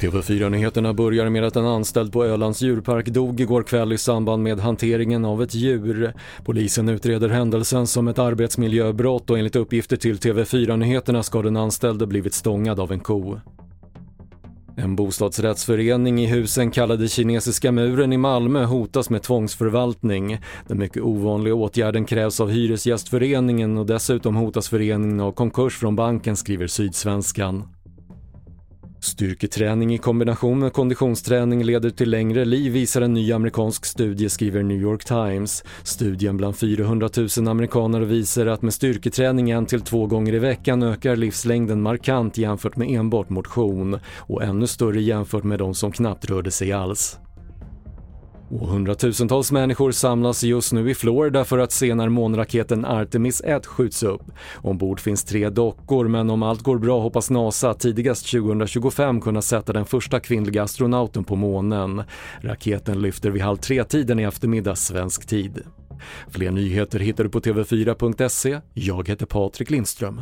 TV4-nyheterna börjar med att en anställd på Ölands djurpark dog igår kväll i samband med hanteringen av ett djur. Polisen utreder händelsen som ett arbetsmiljöbrott och enligt uppgifter till TV4-nyheterna ska den anställde blivit stångad av en ko. En bostadsrättsförening i husen kallade kinesiska muren i Malmö hotas med tvångsförvaltning. Den mycket ovanliga åtgärden krävs av Hyresgästföreningen och dessutom hotas föreningen av konkurs från banken skriver Sydsvenskan. Styrketräning i kombination med konditionsträning leder till längre liv visar en ny amerikansk studie skriver New York Times. Studien bland 400 000 amerikaner visar att med styrketräning en till två gånger i veckan ökar livslängden markant jämfört med enbart motion och ännu större jämfört med de som knappt rörde sig alls. Och hundratusentals människor samlas just nu i Florida för att se när månraketen Artemis 1 skjuts upp. Ombord finns tre dockor men om allt går bra hoppas NASA tidigast 2025 kunna sätta den första kvinnliga astronauten på månen. Raketen lyfter vid halv tre-tiden i eftermiddag svensk tid. Fler nyheter hittar du på TV4.se. Jag heter Patrik Lindström.